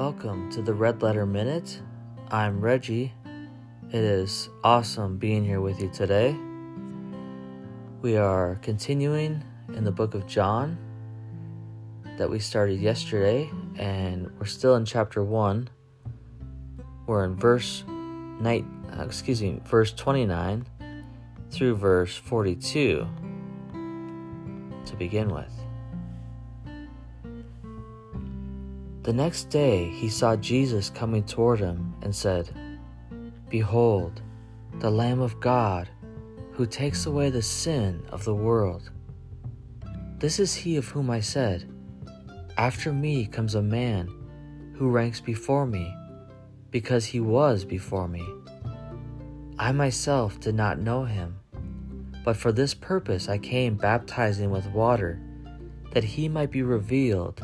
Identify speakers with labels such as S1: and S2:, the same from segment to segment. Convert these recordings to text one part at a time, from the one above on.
S1: Welcome to the Red Letter Minute. I'm Reggie. It is awesome being here with you today. We are continuing in the book of John that we started yesterday, and we're still in chapter 1. We're in verse night, uh, excuse me, verse 29 through verse 42 to begin with. The next day he saw Jesus coming toward him and said, Behold, the Lamb of God, who takes away the sin of the world. This is he of whom I said, After me comes a man who ranks before me, because he was before me. I myself did not know him, but for this purpose I came baptizing with water, that he might be revealed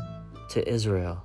S1: to Israel.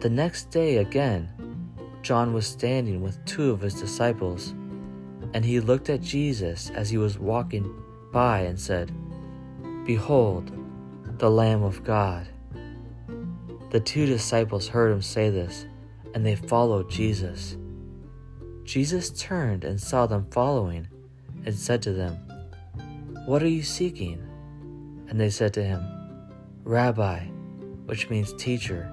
S1: The next day again, John was standing with two of his disciples, and he looked at Jesus as he was walking by and said, Behold, the Lamb of God. The two disciples heard him say this, and they followed Jesus. Jesus turned and saw them following, and said to them, What are you seeking? And they said to him, Rabbi, which means teacher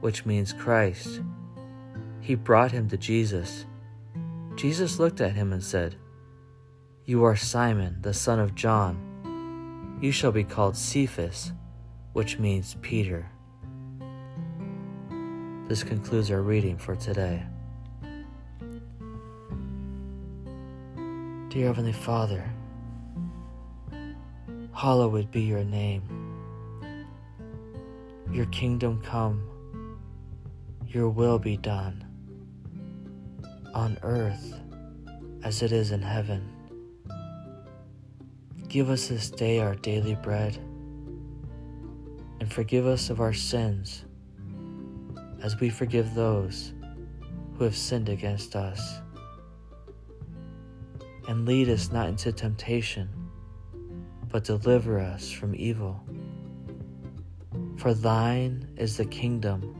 S1: which means Christ. He brought him to Jesus. Jesus looked at him and said, You are Simon, the son of John. You shall be called Cephas, which means Peter. This concludes our reading for today. Dear Heavenly Father, hallowed be your name. Your kingdom come your will be done on earth as it is in heaven. Give us this day our daily bread and forgive us of our sins as we forgive those who have sinned against us. And lead us not into temptation, but deliver us from evil. For thine is the kingdom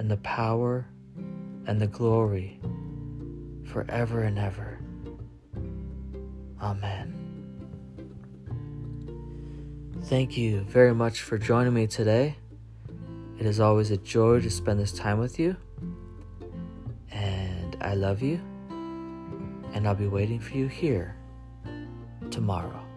S1: and the power and the glory forever and ever. Amen. Thank you very much for joining me today. It is always a joy to spend this time with you. And I love you. And I'll be waiting for you here tomorrow.